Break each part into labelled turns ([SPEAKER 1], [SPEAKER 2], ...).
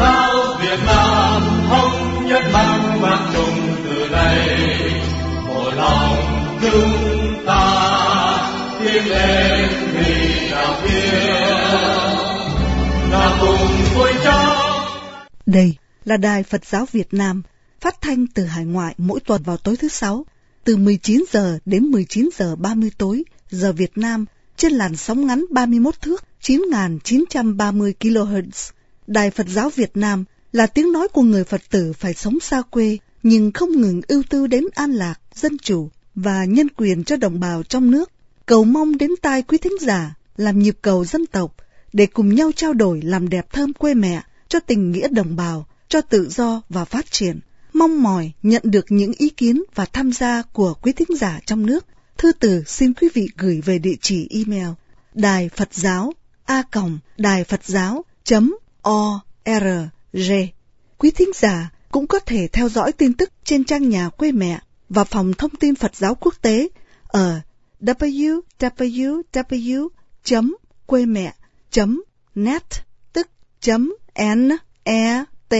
[SPEAKER 1] giáo Việt Nam thống nhất mang mang chung từ đây một lòng chúng ta tiến lên vì đạo kia là cùng vui trong
[SPEAKER 2] Đây là Đài Phật giáo Việt Nam, phát thanh từ hải ngoại mỗi tuần vào tối thứ sáu, từ 19 giờ đến 19 giờ 30 tối, giờ Việt Nam, trên làn sóng ngắn 31 thước, 9.930 kHz. Đài Phật giáo Việt Nam là tiếng nói của người Phật tử phải sống xa quê, nhưng không ngừng ưu tư đến an lạc, dân chủ và nhân quyền cho đồng bào trong nước. Cầu mong đến tai quý thính giả làm nhịp cầu dân tộc để cùng nhau trao đổi làm đẹp thơm quê mẹ cho tình nghĩa đồng bào, cho tự do và phát triển. Mong mỏi nhận được những ý kiến và tham gia của quý thính giả trong nước. Thư từ xin quý vị gửi về địa chỉ email đài Phật giáo a còng đài Phật giáo chấm o r g. Quý thính giả cũng có thể theo dõi tin tức trên trang nhà quê mẹ và phòng thông tin Phật giáo quốc tế ở www quê mẹ net tức n e t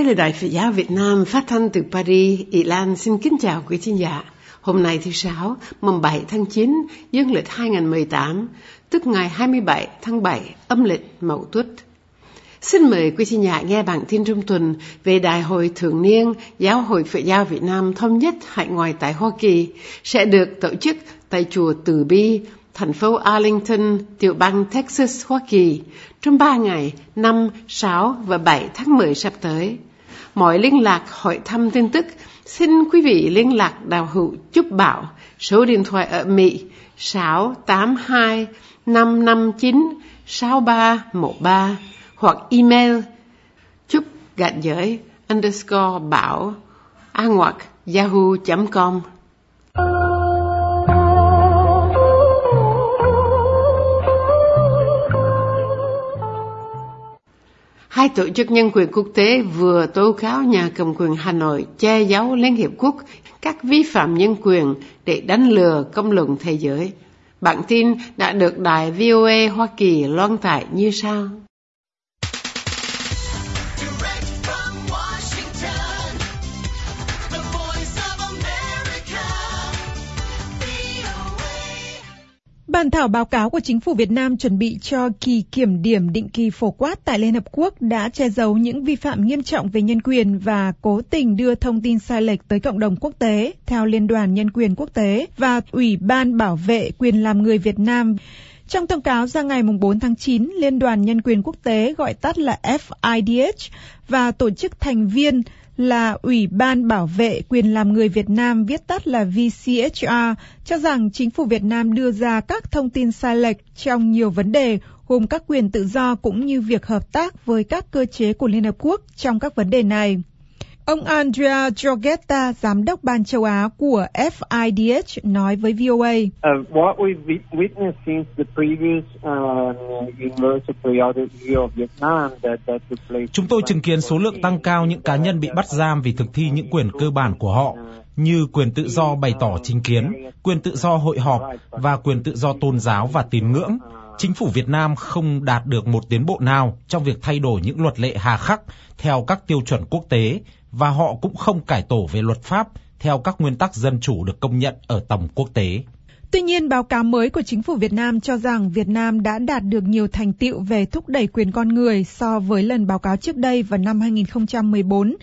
[SPEAKER 3] Đây là Đài Phật giáo Việt Nam phát thanh từ Paris, Ý Lan xin kính chào quý thính giả. Hôm nay thứ Sáu, mùng 7 tháng 9, dương lịch 2018, tức ngày 27 tháng 7, âm lịch Mậu Tuất. Xin mời quý thính giả nghe bản tin trong tuần về Đại hội Thường niên Giáo hội Phật giáo Việt Nam thống nhất hải ngoại tại Hoa Kỳ sẽ được tổ chức tại chùa Từ Bi, thành phố Arlington, tiểu bang Texas, Hoa Kỳ trong 3 ngày 5, 6 và 7 tháng 10 sắp tới. Mọi liên lạc, hỏi thăm tin tức. Xin quý vị liên lạc đào hữu Chúc Bảo, số điện thoại ở Mỹ 682 559 6313 hoặc email chúc gạch giới underscore bảo a ngoặc yahoo.com Hai tổ chức nhân quyền quốc tế vừa tố cáo nhà cầm quyền Hà Nội che giấu Liên Hiệp Quốc các vi phạm nhân quyền để đánh lừa công luận thế giới. Bản tin đã được đài VOA Hoa Kỳ loan tải như sau.
[SPEAKER 4] Bản thảo báo cáo của chính phủ Việt Nam chuẩn bị cho kỳ kiểm điểm định kỳ phổ quát tại Liên Hợp Quốc đã che giấu những vi phạm nghiêm trọng về nhân quyền và cố tình đưa thông tin sai lệch tới cộng đồng quốc tế, theo Liên đoàn Nhân quyền Quốc tế và Ủy ban Bảo vệ quyền làm người Việt Nam. Trong thông cáo ra ngày 4 tháng 9, Liên đoàn Nhân quyền Quốc tế gọi tắt là FIDH và tổ chức thành viên là Ủy ban Bảo vệ quyền làm người Việt Nam viết tắt là VCHR cho rằng chính phủ Việt Nam đưa ra các thông tin sai lệch trong nhiều vấn đề, gồm các quyền tự do cũng như việc hợp tác với các cơ chế của Liên Hợp Quốc trong các vấn đề này. Ông Andrea Giorgetta, giám đốc ban châu Á của FIDH, nói với VOA.
[SPEAKER 5] Uh, what we've wit- witnessed since the previous uh, universal periodic review of Vietnam that, that took place.
[SPEAKER 6] Chúng tôi chứng kiến số lượng tăng cao những cá nhân bị bắt giam vì thực thi những quyền cơ bản của họ, như quyền tự do bày tỏ chính kiến, quyền tự do hội họp và quyền tự do tôn giáo và tín ngưỡng. Chính phủ Việt Nam không đạt được một tiến bộ nào trong việc thay đổi những luật lệ hà khắc theo các tiêu chuẩn quốc tế và họ cũng không cải tổ về luật pháp theo các nguyên tắc dân chủ được công nhận ở tầm quốc tế.
[SPEAKER 4] Tuy nhiên, báo cáo mới của chính phủ Việt Nam cho rằng Việt Nam đã đạt được nhiều thành tựu về thúc đẩy quyền con người so với lần báo cáo trước đây vào năm 2014.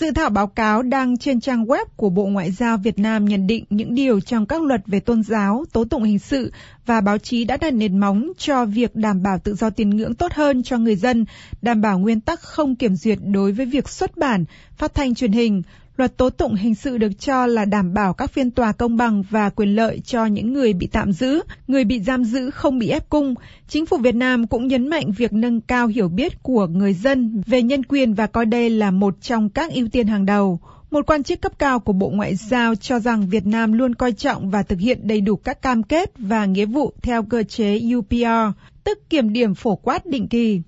[SPEAKER 4] Dự thảo báo cáo đăng trên trang web của Bộ Ngoại giao Việt Nam nhận định những điều trong các luật về tôn giáo, tố tụng hình sự và báo chí đã đặt nền móng cho việc đảm bảo tự do tín ngưỡng tốt hơn cho người dân, đảm bảo nguyên tắc không kiểm duyệt đối với việc xuất bản, phát thanh truyền hình, Luật tố tụng hình sự được cho là đảm bảo các phiên tòa công bằng và quyền lợi cho những người bị tạm giữ, người bị giam giữ không bị ép cung. Chính phủ Việt Nam cũng nhấn mạnh việc nâng cao hiểu biết của người dân về nhân quyền và coi đây là một trong các ưu tiên hàng đầu. Một quan chức cấp cao của Bộ Ngoại giao cho rằng Việt Nam luôn coi trọng và thực hiện đầy đủ các cam kết và nghĩa vụ theo cơ chế UPR, tức kiểm điểm phổ quát định kỳ.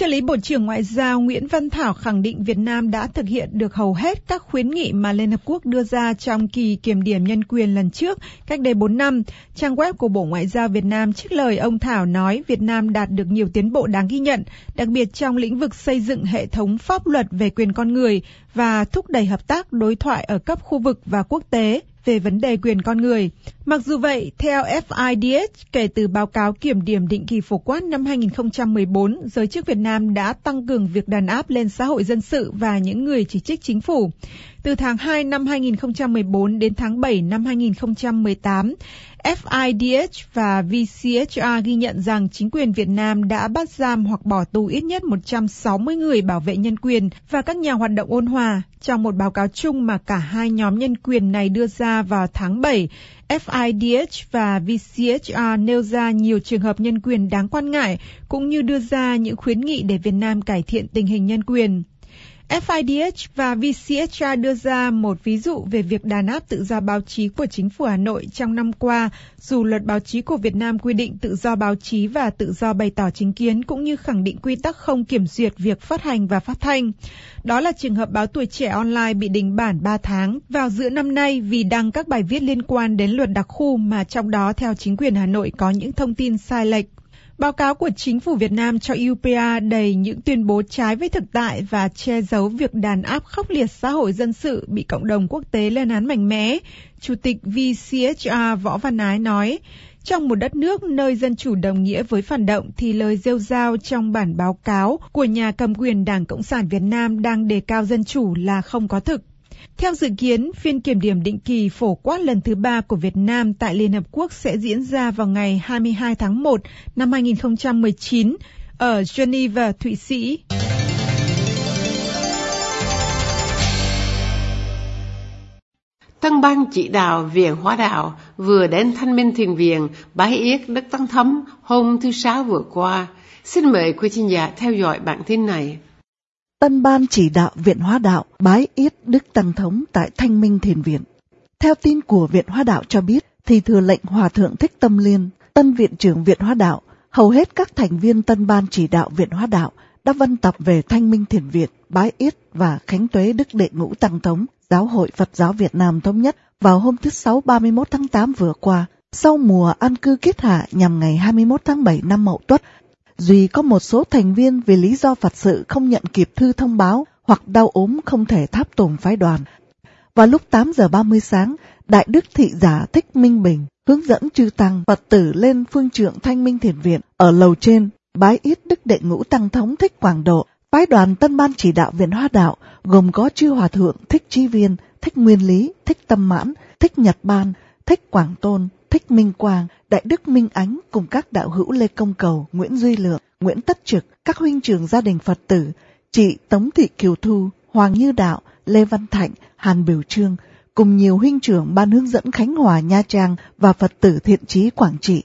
[SPEAKER 4] Trợ lý Bộ trưởng Ngoại giao Nguyễn Văn Thảo khẳng định Việt Nam đã thực hiện được hầu hết các khuyến nghị mà Liên Hợp Quốc đưa ra trong kỳ kiểm điểm nhân quyền lần trước, cách đây 4 năm. Trang web của Bộ Ngoại giao Việt Nam trích lời ông Thảo nói Việt Nam đạt được nhiều tiến bộ đáng ghi nhận, đặc biệt trong lĩnh vực xây dựng hệ thống pháp luật về quyền con người và thúc đẩy hợp tác đối thoại ở cấp khu vực và quốc tế về vấn đề quyền con người. Mặc dù vậy, theo FIDH, kể từ báo cáo kiểm điểm định kỳ phổ quát năm 2014, giới chức Việt Nam đã tăng cường việc đàn áp lên xã hội dân sự và những người chỉ trích chính phủ. Từ tháng 2 năm 2014 đến tháng 7 năm 2018, FIDH và VCHR ghi nhận rằng chính quyền Việt Nam đã bắt giam hoặc bỏ tù ít nhất 160 người bảo vệ nhân quyền và các nhà hoạt động ôn hòa. Trong một báo cáo chung mà cả hai nhóm nhân quyền này đưa ra vào tháng 7, FIDH và VCHR nêu ra nhiều trường hợp nhân quyền đáng quan ngại cũng như đưa ra những khuyến nghị để Việt Nam cải thiện tình hình nhân quyền. FIDH và VCHR đưa ra một ví dụ về việc đàn áp tự do báo chí của chính phủ Hà Nội trong năm qua, dù luật báo chí của Việt Nam quy định tự do báo chí và tự do bày tỏ chính kiến cũng như khẳng định quy tắc không kiểm duyệt việc phát hành và phát thanh. Đó là trường hợp báo tuổi trẻ online bị đình bản 3 tháng vào giữa năm nay vì đăng các bài viết liên quan đến luật đặc khu mà trong đó theo chính quyền Hà Nội có những thông tin sai lệch. Báo cáo của chính phủ Việt Nam cho UPA đầy những tuyên bố trái với thực tại và che giấu việc đàn áp khốc liệt xã hội dân sự bị cộng đồng quốc tế lên án mạnh mẽ. Chủ tịch VCHR Võ Văn Ái nói, trong một đất nước nơi dân chủ đồng nghĩa với phản động thì lời rêu rao trong bản báo cáo của nhà cầm quyền Đảng Cộng sản Việt Nam đang đề cao dân chủ là không có thực. Theo dự kiến, phiên kiểm điểm định kỳ phổ quát lần thứ ba của Việt Nam tại Liên Hợp Quốc sẽ diễn ra vào ngày 22 tháng 1 năm 2019 ở Geneva, Thụy Sĩ.
[SPEAKER 3] Tân ban chỉ đạo Viện Hóa đạo vừa đến Thanh Minh Thiền Viện bái yết Đức Tăng Thấm hôm thứ Sáu vừa qua. Xin mời quý khán giả theo dõi bản tin này.
[SPEAKER 7] Tân ban chỉ đạo Viện Hóa đạo bái yết Đức Tăng Thống tại Thanh Minh Thiền Viện. Theo tin của Viện Hóa đạo cho biết, thì thừa lệnh Hòa Thượng Thích Tâm Liên, Tân Viện trưởng Viện Hóa đạo, hầu hết các thành viên Tân ban chỉ đạo Viện Hóa đạo đã vân tập về Thanh Minh Thiền Viện, bái yết và khánh tuế Đức Đệ Ngũ Tăng Thống, Giáo hội Phật giáo Việt Nam Thống nhất vào hôm thứ Sáu 31 tháng 8 vừa qua, sau mùa an cư kết hạ nhằm ngày 21 tháng 7 năm Mậu Tuất Duy có một số thành viên vì lý do Phật sự không nhận kịp thư thông báo hoặc đau ốm không thể tháp tùng phái đoàn. Vào lúc 8 giờ 30 sáng, Đại Đức Thị Giả Thích Minh Bình hướng dẫn chư Tăng Phật tử lên phương trượng Thanh Minh Thiền Viện ở lầu trên, bái ít Đức Đệ Ngũ Tăng Thống Thích Quảng Độ. Phái đoàn Tân Ban Chỉ đạo Viện Hoa Đạo gồm có chư Hòa Thượng Thích Chi Viên, Thích Nguyên Lý, Thích Tâm Mãn, Thích Nhật Ban, Thích Quảng Tôn, Thích Minh Quang, Đại Đức Minh Ánh cùng các đạo hữu Lê Công Cầu, Nguyễn Duy Lượng, Nguyễn Tất Trực, các huynh trưởng gia đình Phật tử, chị Tống Thị Kiều Thu, Hoàng Như Đạo, Lê Văn Thạnh, Hàn Biểu Trương, cùng nhiều huynh trưởng ban hướng dẫn Khánh Hòa Nha Trang và Phật tử Thiện Chí Quảng Trị.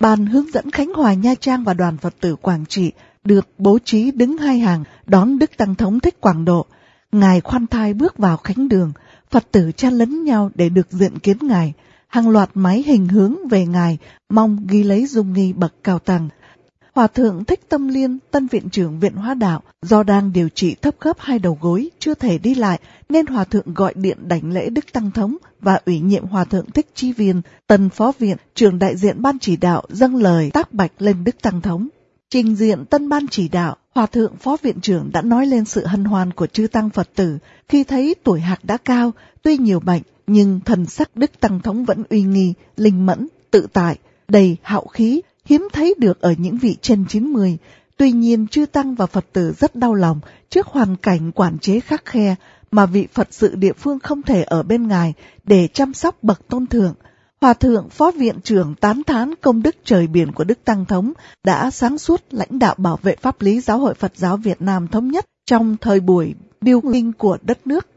[SPEAKER 7] Ban hướng dẫn Khánh Hòa Nha Trang và đoàn Phật tử Quảng Trị được bố trí đứng hai hàng đón Đức Tăng Thống Thích Quảng Độ. Ngài khoan thai bước vào khánh đường, Phật tử chen lấn nhau để được diện kiến Ngài hàng loạt máy hình hướng về ngài, mong ghi lấy dung nghi bậc cao tăng. Hòa thượng Thích Tâm Liên, tân viện trưởng Viện Hóa Đạo, do đang điều trị thấp khớp hai đầu gối, chưa thể đi lại, nên Hòa thượng gọi điện đảnh lễ Đức Tăng Thống và ủy nhiệm Hòa thượng Thích Chi Viên, tân phó viện, trưởng đại diện ban chỉ đạo dâng lời tác bạch lên Đức Tăng Thống. Trình diện tân ban chỉ đạo, Hòa thượng phó viện trưởng đã nói lên sự hân hoan của chư tăng Phật tử khi thấy tuổi hạc đã cao, tuy nhiều bệnh, nhưng thần sắc Đức Tăng Thống vẫn uy nghi, linh mẫn, tự tại, đầy hạo khí, hiếm thấy được ở những vị trên 90. Tuy nhiên chư Tăng và Phật tử rất đau lòng trước hoàn cảnh quản chế khắc khe mà vị Phật sự địa phương không thể ở bên ngài để chăm sóc bậc tôn thượng. Hòa thượng phó viện trưởng tán thán công đức trời biển của Đức Tăng Thống đã sáng suốt lãnh đạo bảo vệ pháp lý giáo hội Phật giáo Việt Nam thống nhất trong thời buổi điêu linh của đất nước.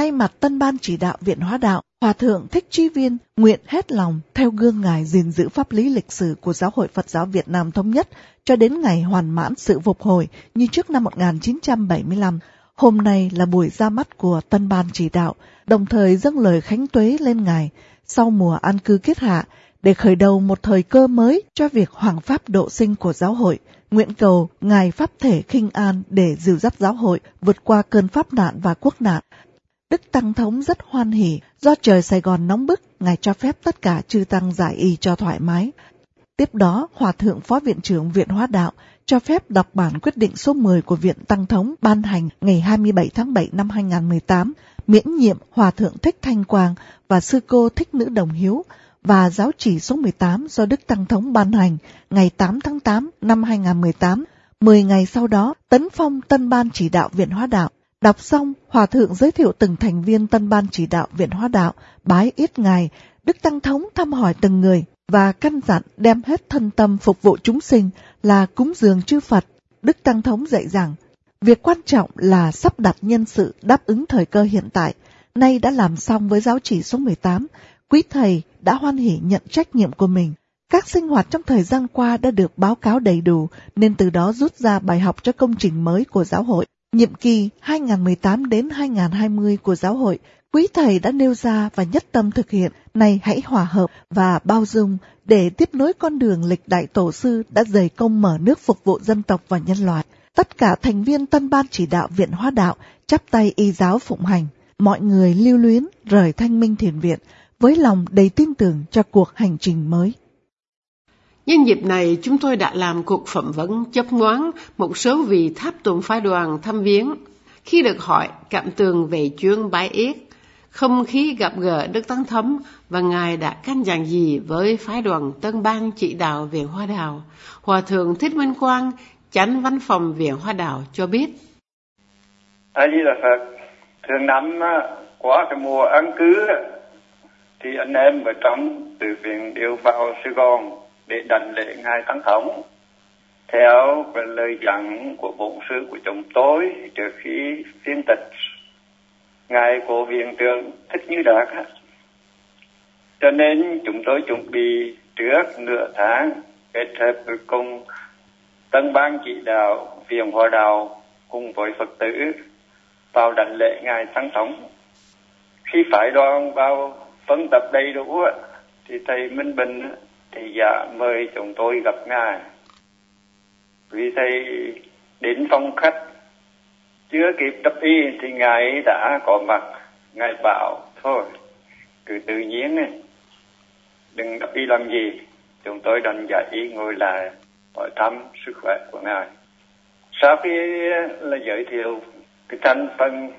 [SPEAKER 7] Thay mặt tân ban chỉ đạo Viện Hóa Đạo, Hòa Thượng Thích Chi Viên nguyện hết lòng theo gương ngài gìn giữ pháp lý lịch sử của Giáo hội Phật giáo Việt Nam thống nhất cho đến ngày hoàn mãn sự phục hồi như trước năm 1975. Hôm nay là buổi ra mắt của tân ban chỉ đạo, đồng thời dâng lời khánh tuế lên ngài. Sau mùa an cư kết hạ, để khởi đầu một thời cơ mới cho việc hoàng pháp độ sinh của giáo hội, nguyện cầu Ngài Pháp Thể khinh an để dìu dắt giáo hội vượt qua cơn pháp nạn và quốc nạn. Đức Tăng Thống rất hoan hỉ, do trời Sài Gòn nóng bức, Ngài cho phép tất cả chư Tăng giải y cho thoải mái. Tiếp đó, Hòa Thượng Phó Viện trưởng Viện Hóa Đạo cho phép đọc bản quyết định số 10 của Viện Tăng Thống ban hành ngày 27 tháng 7 năm 2018, miễn nhiệm Hòa Thượng Thích Thanh Quang và Sư Cô Thích Nữ Đồng Hiếu và giáo chỉ số 18 do Đức Tăng Thống ban hành ngày 8 tháng 8 năm 2018. Mười ngày sau đó, tấn phong tân ban chỉ đạo Viện Hóa Đạo. Đọc xong, Hòa Thượng giới thiệu từng thành viên tân ban chỉ đạo Viện Hóa Đạo, bái ít ngài, Đức Tăng Thống thăm hỏi từng người và căn dặn đem hết thân tâm phục vụ chúng sinh là cúng dường chư Phật. Đức Tăng Thống dạy rằng, việc quan trọng là sắp đặt nhân sự đáp ứng thời cơ hiện tại. Nay đã làm xong với giáo chỉ số 18, quý thầy đã hoan hỷ nhận trách nhiệm của mình. Các sinh hoạt trong thời gian qua đã được báo cáo đầy đủ, nên từ đó rút ra bài học cho công trình mới của giáo hội. Nhiệm kỳ 2018 đến 2020 của giáo hội, quý thầy đã nêu ra và nhất tâm thực hiện, này hãy hòa hợp và bao dung để tiếp nối con đường lịch đại tổ sư đã dày công mở nước phục vụ dân tộc và nhân loại. Tất cả thành viên tân ban chỉ đạo Viện Hóa Đạo chắp tay y giáo phụng hành. Mọi người lưu luyến rời thanh minh thiền viện với lòng đầy tin tưởng cho cuộc hành trình mới.
[SPEAKER 3] Nhân dịp này, chúng tôi đã làm cuộc phỏng vấn chấp ngoán một số vị tháp tùng phái đoàn thăm viếng. Khi được hỏi cảm tường về chuyến bái yết, không khí gặp gỡ Đức Tăng Thấm và Ngài đã căn dặn gì với phái đoàn Tân Bang trị đạo Viện Hoa Đào, Hòa Thượng Thích Minh Quang, chánh văn phòng Viện Hoa Đào cho biết.
[SPEAKER 8] A Di Đà Phật, thường năm quá à, qua cái mùa ăn cứ thì anh em ở trong từ viện đều vào Sài Gòn để đảnh lễ ngài Tăng Thống. Theo lời dặn của bổn sư của chúng tôi trước khi phiên tịch, ngài của viện trưởng thích như đạt cho nên chúng tôi chuẩn bị trước nửa tháng kết hợp với cùng tân ban chỉ đạo viện hòa đạo cùng với phật tử vào đảnh lễ ngài tăng thống khi phải đoàn vào phân tập đầy đủ thì thầy minh bình thì dạ mời chúng tôi gặp ngài. Vì thầy đến phòng khách chưa kịp đắp y thì ngài đã có mặt. Ngài bảo thôi cứ tự nhiên này, đừng đắp y làm gì. Chúng tôi đành giải y ngồi lại hỏi thăm sức khỏe của ngài. Sau khi là giới thiệu cái thành phần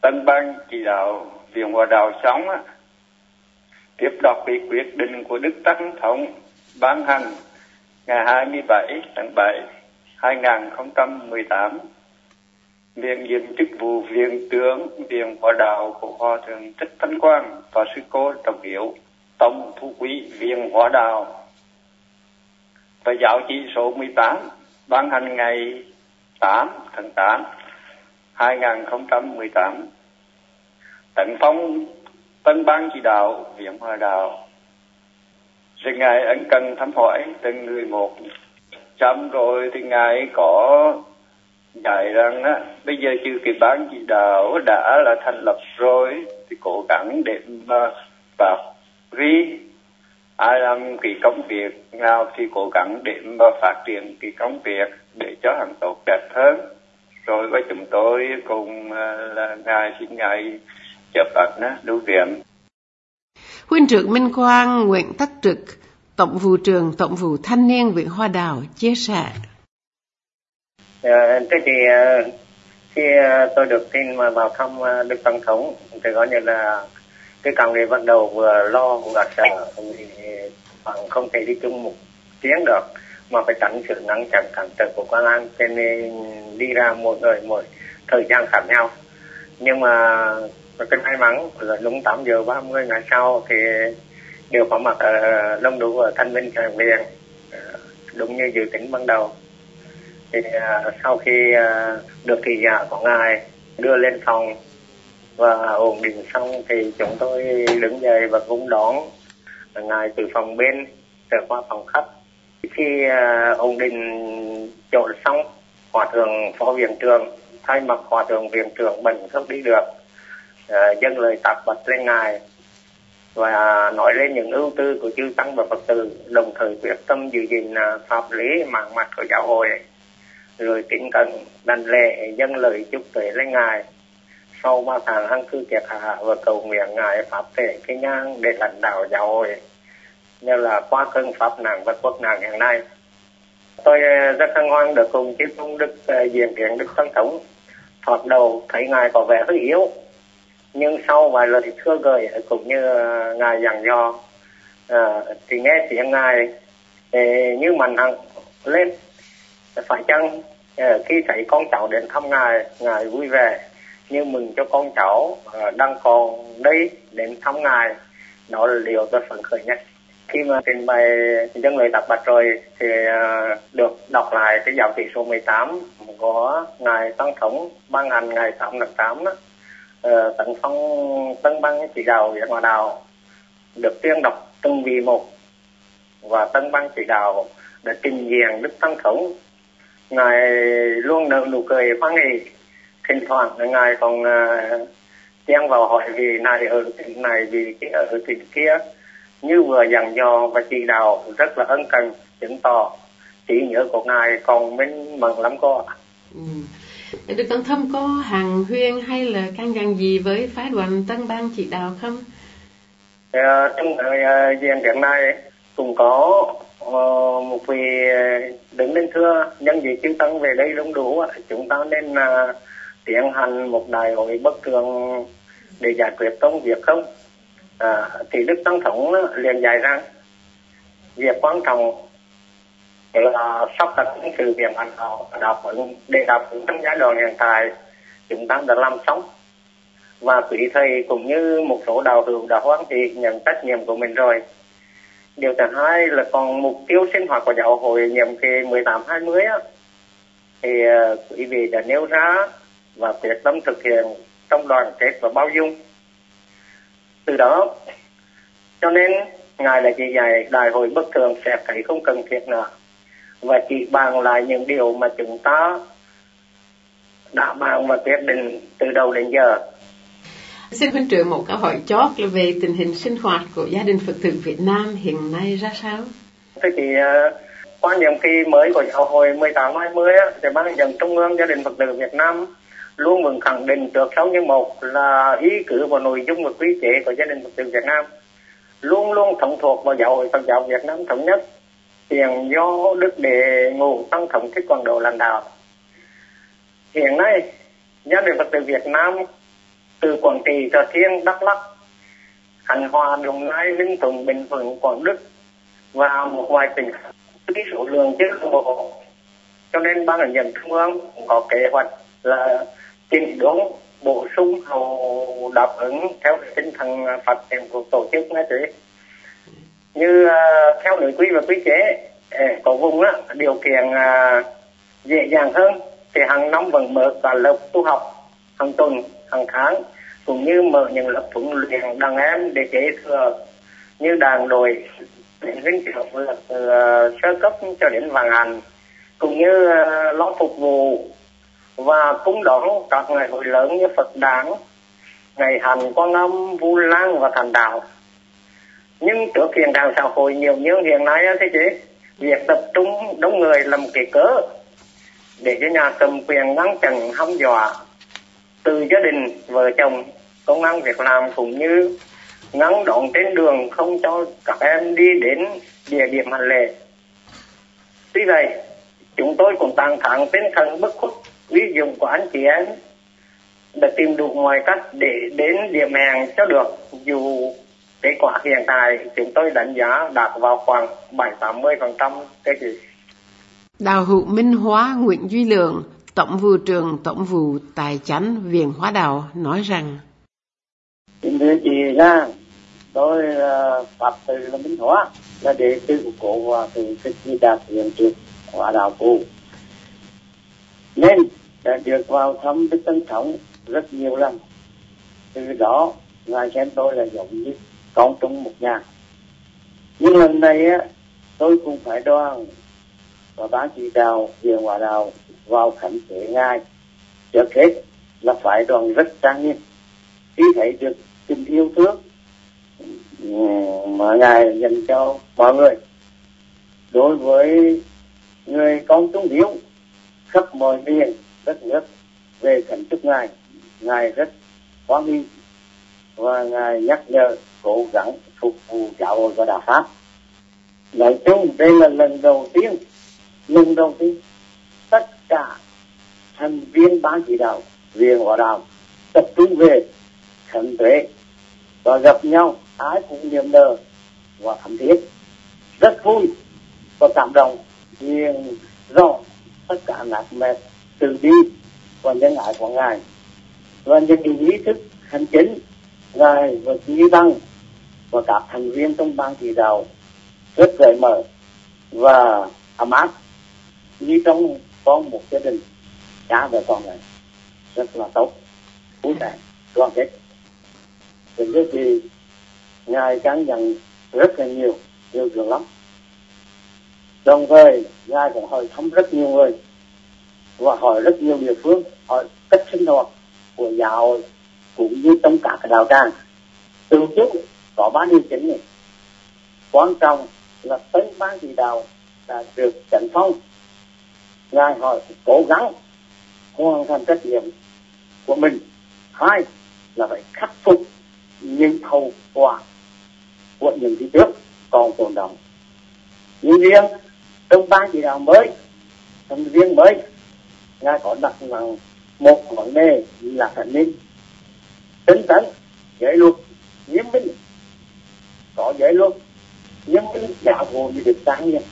[SPEAKER 8] tân ban chỉ đạo viện hòa đạo sống á tiếp đọc cái quyết định của Đức Tăng Thống ban hành ngày 27 tháng 7 2018 miễn nhiệm chức vụ viện tướng viện hòa đạo của hòa thượng thích thanh quang và sư cô trọng hiểu, tổng thu quý viện hòa đạo. Và giáo chỉ số 18 ban hành ngày 8 tháng 8 2018 tận phong, tân ban chỉ đạo viện hòa đạo thì ngài ấn cần thăm hỏi từng người một. Chăm rồi thì ngài có dạy rằng á, bây giờ chư kỳ bán chỉ đạo đã là thành lập rồi, thì cố gắng để mà vào vì ai làm cái công việc nào thì cố gắng để mà phát triển cái công việc để cho hàng tốt đẹp hơn. Rồi với chúng tôi cùng à, là ngài xin ngài chấp ẩn á lưu viện
[SPEAKER 3] Huynh trưởng Minh Quang Nguyễn Tắc Trực, Tổng vụ trưởng Tổng vụ Thanh niên Viện Hoa Đào chia sẻ.
[SPEAKER 9] Ờ, thế thì ờ, khi ờ, tôi được tin mà vào thăm được Đức Tổng thống thì có như là cái càng nghĩ ban đầu vừa lo vừa sợ thì bạn không thể đi chung một tiếng được mà phải tránh sự ngăn chặn cản trở của công an cho nên đi ra mỗi người một thời gian khác nhau nhưng mà cái may mắn là đúng 8 giờ 30 ngày sau thì đều có mặt ở Long đủ ở thanh minh tràng liền ờ, đúng như dự tính ban đầu. Thì ờ, sau khi ờ, được thị giả dạ của ngài đưa lên phòng và ổn định xong thì chúng tôi đứng dậy và cũng đón ngài từ phòng bên trở qua phòng khách. Khi à, ổn định chỗ xong hòa thượng phó viện trưởng thay mặt hòa thượng viện trưởng bần không đi được Ờ, à, dâng lời tạc bạch lên ngài và nói lên những ưu tư của chư tăng và phật tử đồng thời quyết tâm giữ gìn ờ, pháp lý mạng mặt của giáo hội. Rồi kính cẩn đảnh lễ dâng lời chúc tuệ lên ngài. Sau ba tháng hăng cư kiệt hạ và cầu nguyện ngài pháp thể cái nhang để lãnh đạo giáo hội. Như là qua cơn pháp nạn và quốc nạn hiện nay. Tôi ờ, rất hân hoan được cùng chư tôn đức diện kiến đức tăng thống. Thoạt đầu thấy ngài có vẻ hơi yếu nhưng sau vài lần thì thưa gợi cũng như ờ, ngài dặn dò à, thì nghe tiếng ngài như mạnh hẳn lên phải chăng ờ, khi thấy con cháu đến thăm ngài ngài vui vẻ như mừng cho con cháu đang còn đây đến thăm ngài đó là điều tôi phấn khởi nhất. Khi mà trình bày dân lời tập bạch rồi thì được đọc lại cái giáo thị số 18 của ngài tăng thống ban hành ngày 8 tháng 8 đó uh, tấn phong tân băng chỉ đạo viện hòa đạo được tuyên đọc từng vị một. Và tân băng chỉ đạo để trình diện đức tăng thống. Ngài luôn nở nụ cười hoan hỉ thỉnh thoảng ngài còn uh, chen vào hỏi vì này ở tỉnh này vì cái ở tỉnh kia. Như vừa dặn dò và chỉ đạo rất là ân cần chứng tỏ trí nhớ của ngài còn minh mẫn lắm cô ạ.
[SPEAKER 3] Ừ. Được Tăng Thâm có hàng huyên hay là can dặn gì với phái đoàn Tân Bang chỉ đạo không?
[SPEAKER 9] À, trong ờ, thời gian hiện nay cũng có uh, một vị đứng lên thưa nhân dịp chư tăng về đây đông đủ chúng ta nên uh, tiến hành một đại hội bất thường để giải quyết công việc không à, thì đức tăng thống liền dạy rằng việc quan trọng là sắp đặt những sự việc hành họ đọc ứng để đọc cũng trong giai đoạn hiện tại chúng ta đã làm xong và quý thầy cũng như một số đạo hữu đã hoàn thiện nhận trách nhiệm của mình rồi. Điều thứ hai là còn mục tiêu sinh hoạt của giáo hội nhiệm kỳ 18-20 á, thì ờ, quý vị đã nêu ra và quyết tâm thực hiện trong đoàn kết và bao dung. Từ đó, cho nên Ngài là chỉ dạy đại hội bất thường sẽ thấy không cần thiết nữa và chỉ bàn lại những điều mà chúng ta đã bàn và quyết định từ đầu đến giờ.
[SPEAKER 3] Xin huynh trưởng một câu hỏi chót là về tình hình sinh hoạt của gia đình Phật tử Việt Nam hiện nay ra sao?
[SPEAKER 9] Thế thì uh, qua nhiệm kỳ mới của giáo hội 18 20 á, thì ban dẫn trung ương gia đình Phật tử Việt Nam luôn vững khẳng định trước sau như một là ý cử vào nội dung và quy chế của gia đình Phật tử Việt Nam. Luôn luôn thống thuộc vào giáo hội Phật giáo Việt Nam thống nhất hiện do Đức Đệ Ngũ Tăng Thống Thích Quảng Độ lãnh đạo. Hiện nay, gia đình Phật tử Việt Nam từ Quảng Trị, Trà Thiên, Đắk Lắk, Khánh Hòa, Đồng Nai, Ninh Thuận, Bình Thuận, Quảng Đức và một vài tỉnh cái số lượng chưa đồng bộ cho nên ban hành nhận trung ương cũng có kế hoạch là chỉnh đốn bổ sung hầu đáp ứng theo tinh thần phát triển của tổ chức ngay từ như uh, theo nội quy và quy chế của có vùng á, điều kiện uh, dễ dàng hơn thì hàng năm vẫn mở cả lớp tu học hàng tuần hàng tháng cũng như mở những lớp huấn luyện đàn em để kế thừa. Như đàn đội đến vinh tiểu từ uh, sơ cấp cho đến vàng hành cũng như uh, lo phục vụ và cúng đón các ngày hội lớn như Phật đản ngày hành quan âm vu lan và thành đạo nhưng trước hiện trạng xã hội nhiều như hiện nay thế chứ, việc tập trung đông người là một cái cớ để cho nhà cầm quyền ngăn chặn hăm dọa từ gia đình, vợ chồng, công an việc làm cũng như ngăn đón trên đường không cho các em đi đến địa điểm hành lễ. Tuy vậy, chúng tôi cũng tàn thẳng tinh thần bất khuất ví dụ của anh chị em, đã tìm đủ mọi cách để đến điểm hẹn cho được, dù kết quả hiện tại chúng tôi đánh giá đạt vào khoảng 7-80 phần trăm cái gì
[SPEAKER 3] Đào hữu Minh Hóa Nguyễn Duy Lượng, Tổng vụ trưởng Tổng vụ Tài chánh Viện Hóa Đạo nói rằng
[SPEAKER 10] thưa chị ra, tôi là Pháp Tử là Minh Hóa, là đệ tử của Hòa Thượng Thích Di Đạt Hiện Trực Hóa Đạo Cụ. Nên đã được vào thăm Đức Tân Thống rất nhiều lần. Từ đó, Ngài xem tôi là giống như con trong một nhà. Nhưng lần này á, tôi cũng phải đoan và bán chỉ đạo Viện Hòa Đạo vào khánh chế Ngài. Trước hết là phải đoàn rất trang nghiêm khi thấy được tình yêu thương ừ, mà ngài dành cho mọi người đối với người con trung hiếu khắp mọi miền đất nước về khẩn chúc ngài ngài rất hoan nghênh và ngài nhắc nhở cố gắng phục vụ giáo hội và đạo pháp. Nói chung, đây là lần đầu tiên, lần đầu tiên, tất cả thành viên ban chỉ đạo viện hòa đạo tập trung về khẩn tuệ và gặp nhau, ai cũng niềm nở và thắm thiết. Rất vui và cảm động nhưng rõ tất cả nạc mệt từ bi và nhân ái của ngài và những ý thức hành chính ngài và chỉ tăng và các thành viên trong ban chỉ đạo rất cởi mở và ấm áp, như trong có một gia đình, cha và con này. Rất là tốt, vui vẻ, đoàn kết. Tình rất thì ngài càng nhận rất là nhiều nhiều chuyện lắm. Đồng thời, ngài cũng hỏi thăm rất nhiều người và hỏi rất nhiều địa phương, hỏi cách sinh hoạt của giáo hội cũng như trong cả cái đạo tràng. Từ trước có ba điều chính này. Quan trọng là tân ban chỉ đạo đã được chấn phong. Ngài hỏi, cố gắng hoàn thành trách nhiệm của mình. Hai là phải khắc phục những hậu quả của những cái trước còn tồn động nhưng riêng trong ban chỉ đạo mới, trong riêng mới, ngài có đặt nặng một vấn đề là thành niên tính tấn, giới luật, nghiêm minh có giới luật nhưng minh giả hội như được tăng nhiên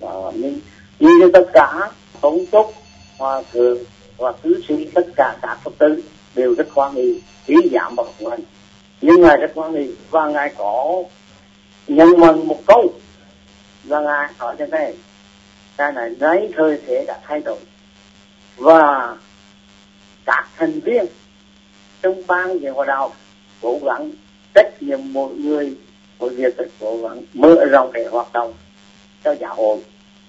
[SPEAKER 10] và mình như tất cả thống túc hòa thượng và tứ sĩ, tất cả các phật tử đều rất hoan nghênh ý giảm bậc của anh. Nhưng ngài rất hoan nghênh và ngài có nhân mừng một câu là ngài hỏi thế này cái này lấy thời thế đã thay đổi. Và các thành viên trong ban về hòa đạo cố gắng trách nhiệm mọi người của việc phải cố gắng mở rộng để hoạt động cho giáo hội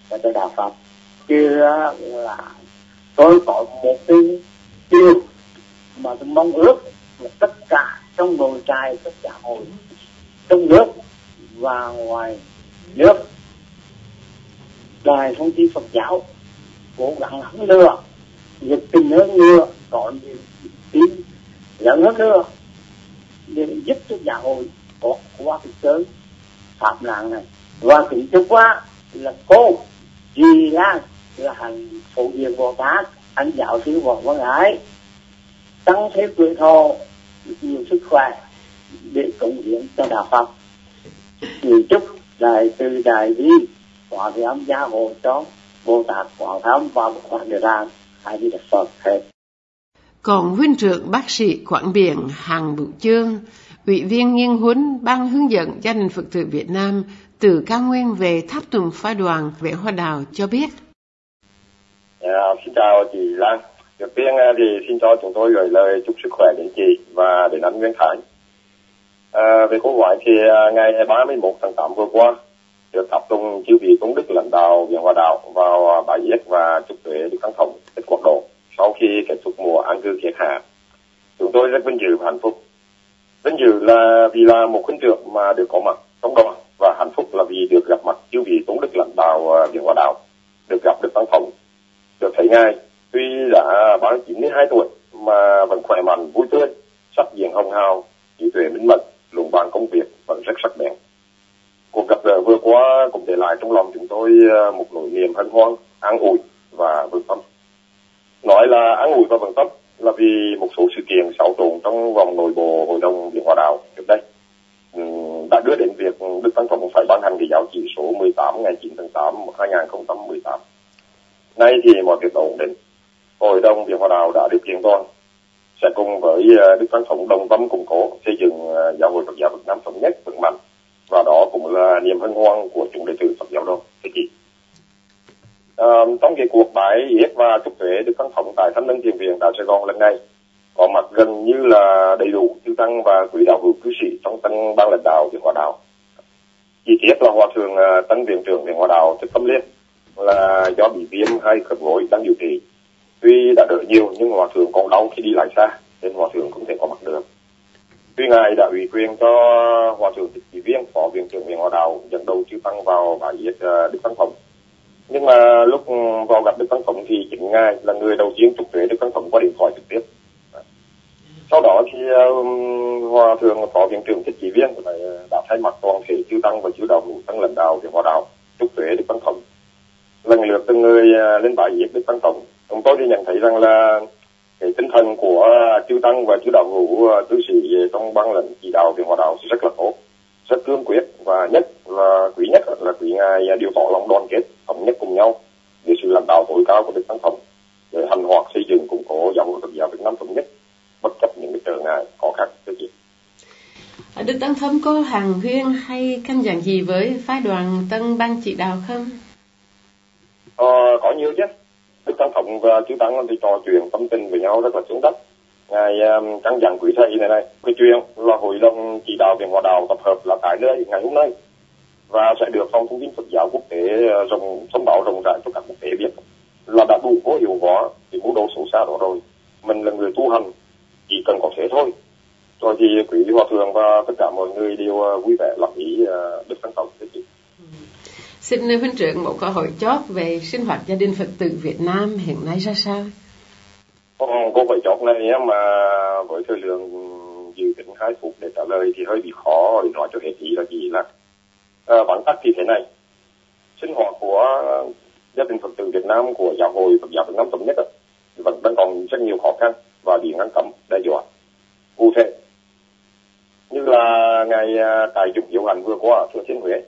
[SPEAKER 10] và cho đạo pháp chứ là tôi có một cái điều mà tôi mong ước là tất cả trong nội trại tất cả hội trong nước và ngoài nước, đài thông tin Phật giáo cố gắng hơn nữa nhiệt tình hơn nữa, có nhiều tin lớn hơn nữa để giúp cho giáo hội có qua cái giới phạm nạn này và kính thức quá là cô gì là là hành phụ diện Bồ Tát anh giáo sư võ Văn Ái tăng thế tuổi thọ nhiều sức khỏe để cống hiến cho đạo Phật. Người chúc đại từ đại bi hòa thì âm gia hộ cho Bồ Tát hòa Tham và Bồ Tát Địa Đàng hai đi được Phật. Hết
[SPEAKER 3] Còn huynh trưởng bác sĩ Quảng Biển Hàng Bửu Chương, ủy viên nghiên huấn ban hướng dẫn gia đình Phật tử Việt Nam từ cao nguyên về tháp tùng phái đoàn vệ hoa đào cho biết.
[SPEAKER 11] À, xin chào chị Lan. Đầu tiên ờ, thì xin cho chúng tôi gửi lời chúc sức khỏe đến chị và đến anh Nguyễn Khải. À, ờ, về câu hỏi thì ờ, ngày 31 tháng 8 vừa qua được tập trung chư vị công đức lãnh đạo viện hòa đạo vào bài viết và chúc tuệ được thắng thống tết quốc độ sau khi kết thúc mùa an cư kiệt hạ. Chúng tôi rất vinh dự và hạnh phúc. Vinh dự là vì là một huynh trưởng mà được có mặt trong đoàn và hạnh phúc là vì được gặp mặt chư vị tổng đức lãnh đạo à, viện hòa đạo, được gặp được văn phòng được thấy ngài tuy đã bán 92 tuổi mà vẫn khỏe mạnh vui tươi, sắc diện hồng hào, trí tuệ minh mẫn, luận bàn công việc vẫn rất sắc bén. Cuộc gặp gỡ vừa qua cũng để lại trong lòng chúng tôi à, một nỗi niềm hân hoan, an ủi và vững tâm. Nói là an ủi và vững tâm là vì một số sự kiện xáo trộn trong vòng nội bộ hội đồng viện hòa đạo trước đây đã đưa đến việc Đức Tăng Thống phải ban hành cái giáo chỉ số 18 ngày 9 tháng 8 năm 2018. Nay thì mọi việc ổn định. Hội đồng Viện Hòa Đạo đã được kiện toàn sẽ cùng với Đức thánh Thống đồng tâm củng cố xây dựng giáo hội Phật giáo Việt Nam thống nhất vững mạnh và đó cũng là niềm hân hoan của chúng đệ tử Phật giáo đoàn Thưa chị. À, trong cái cuộc bái yết và chúc tuệ được Tăng Thống tại Thánh Linh Thiền Viện tại Sài Gòn lần này có mặt gần như là đầy đủ chư tăng và quý đạo hữu cư sĩ trong tăng ban lãnh đạo Viện Hòa Đạo. Chi tiết là Hòa thượng à, Viện trưởng Viện Hòa Đạo Thích Tâm Liên là do bị viêm hay khớp gối đang điều trị. Tuy đã đỡ nhiều nhưng Hòa thượng còn đau khi đi lại xa nên Hòa thượng không thể có mặt được. Tuy ngài đã ủy quyền cho hòa thượng thích chỉ viên phó viện trưởng viện hòa đạo dẫn đầu chư tăng vào bài yết ờ, đức tăng phòng nhưng mà lúc vào gặp đức văn tổng thì chính ngài là người đầu tiên trục thuế đức văn tổng qua điện thoại trực tiếp. Sau đó thì um, hòa thượng phó viện trưởng thích chỉ viên lại ờ, đã thay mặt toàn thể chư tăng và chư đạo hữu tăng lãnh đạo thì hòa đạo trục thuế đức văn tổng lần lượt từng người ờ, lên bài viết đức văn tổng chúng tôi thì nhận thấy rằng là cái tinh thần của chư tăng và chư đạo hữu ờ, cư sĩ trong ban lệnh chỉ đạo viện hòa đạo rất là tốt rất cương quyết và nhất là quý nhất là quý ngài điều tỏ lòng đoàn kết thống nhất cùng nhau để sự lãnh đạo tối cao của đức thánh thống để hành hoạt xây dựng củng cố hội Phật giáo Việt Nam thống nhất bất chấp những cái trở ngại khó khăn cái gì
[SPEAKER 3] Đức Tăng Thống có hàng huyên hay căn dặn gì với phái đoàn tân ban chỉ đạo không?
[SPEAKER 11] Ờ, có nhiều chứ. Đức tăng thống và chư tăng thì trò chuyện tâm tình với nhau rất là xuống đất ngài um, căn dặn quý thầy này này cái chuyện là hội đồng chỉ đạo viện hòa đạo tập hợp là tại nơi ngày hôm nay. Và sẽ được phòng thông tin Phật giáo quốc tế uh, rộng thông báo rộng rãi cho các quốc tế biết là đã đủ có hiệu quả thì mưu đồ xấu xa đó rồi. Mình là người tu hành chỉ cần có thế thôi. Rồi thì quý hòa thượng và tất cả mọi người đều uh, vui vẻ lắng ý uh, đức thánh tổng thế chị
[SPEAKER 3] Xin huynh trưởng một câu hỏi chót về sinh hoạt gia đình Phật tử Việt Nam hiện nay ra sao?
[SPEAKER 11] Còn cô phải chọn này á, mà với thời lượng dự tính hai phút để trả lời thì hơi bị khó để nói cho hết ý là gì là à, bản tắt thì thế này. Sinh hoạt của gia đình Phật tử Việt Nam của giáo hội Phật giáo Việt Nam thống nhất vẫn vẫn còn rất nhiều khó khăn và bị ngăn cấm đe dọa. Cụ thể như là ngày à, tại trục diệu hành vừa qua ở thừa thiên huế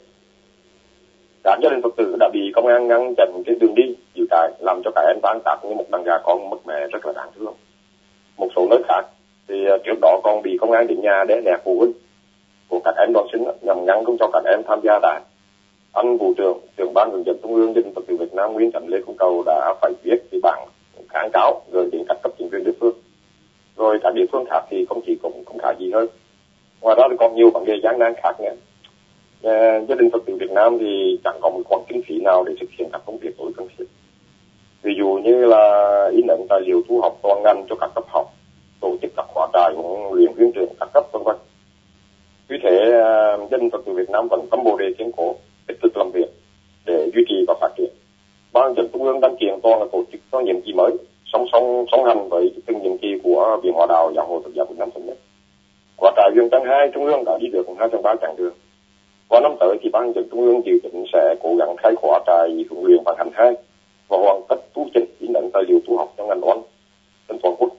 [SPEAKER 11] các gia đình phật tử đã bị công an ngăn chặn trên đường đi, dự trại, làm cho các em tan tác như một đàn gà con mất mẹ rất là đáng thương. Một số nơi khác thì à, trước đó còn bị công an đến nhà để nẹt phụ huynh của các em đoàn sinh nhằm ngăn không cho các em tham gia đại anh vụ trưởng trưởng ban hướng dẫn trung ương gia đình phật tử việt nam nguyễn trần lê công cầu đã phải viết cái bản kháng cáo gửi đến các cấp chính quyền địa phương. Rồi các địa phương khác thì không chỉ cũng không khá gì hơn. Ngoài ra thì còn nhiều vấn đề gian nan khác nữa. Ờ, gia đình Phật tử Việt Nam thì chẳng có một khoản kinh phí nào để thực hiện các công việc tối cần thiết. Ví dụ như là in ấn tài liệu thu học toàn ngành cho các cấp học, tổ chức các khóa trại huấn luyện viên trưởng các cấp vân vân. Vì thế, ờ, dân Phật tử Việt Nam vẫn tâm bồ đề kiên cố, tích cực làm việc để duy trì và phát triển. Ban dân trung ương đăng kiện toàn là tổ chức có nhiệm kỳ mới, song song song hành với từng nhiệm kỳ của Viện Hòa đạo Giáo hội Phật giáo Việt Nam thống nhất. quả trại viên tăng hai trung ương đã đi được hai trăm ba chặng đường qua năm tới thì ban dân trung ương dự định sẽ cố gắng khai khóa trại huấn luyện bằng hành hai và hoàn tất tu trình chỉ định tài liệu tu học cho ngành toán trên toàn quốc.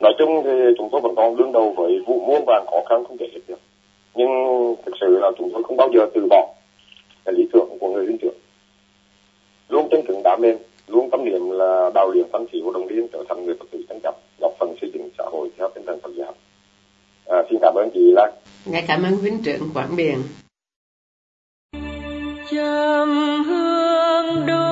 [SPEAKER 11] Nói chung thì chúng tôi vẫn còn đương đầu với vụ muôn vàng khó khăn không thể hết được. Nhưng thực sự là chúng tôi không bao giờ từ bỏ cái lý tưởng của người lính trưởng. Luôn chân cứng đá mềm, luôn tâm niệm là đào luyện văn khí của đồng liên trở thành người Phật tử chân chấp, góp phần xây dựng xã hội theo tinh thần Phật giáo. À, xin cảm ơn chị Lan.
[SPEAKER 3] Ngài cảm ơn huynh trưởng Quảng Biển.
[SPEAKER 12] trầm hương đô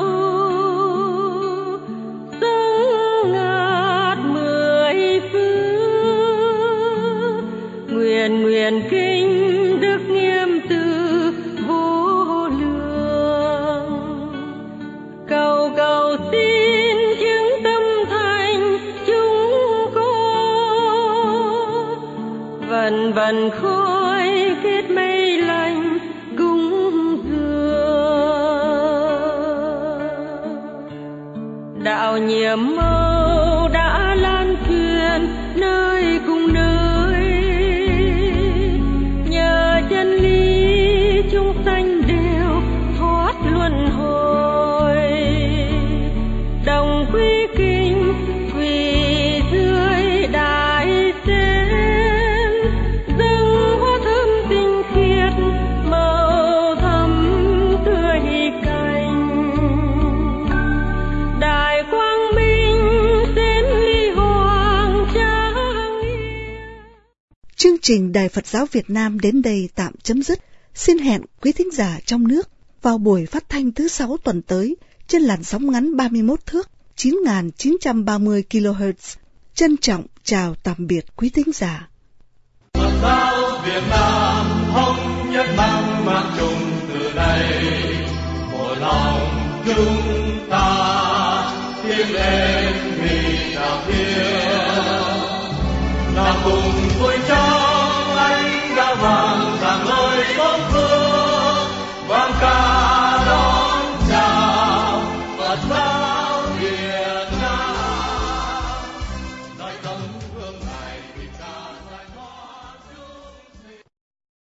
[SPEAKER 7] trình Đài Phật giáo Việt Nam đến đây tạm chấm dứt. Xin hẹn quý thính giả trong nước vào buổi phát thanh thứ sáu tuần tới trên làn sóng ngắn 31 thước 9.930 kHz. Trân trọng chào tạm biệt quý thính giả.
[SPEAKER 1] Phật giáo Việt Nam thống nhất mang mang chung từ đây mỗi lòng chúng ta tiến lên vì đạo thiên nam cùng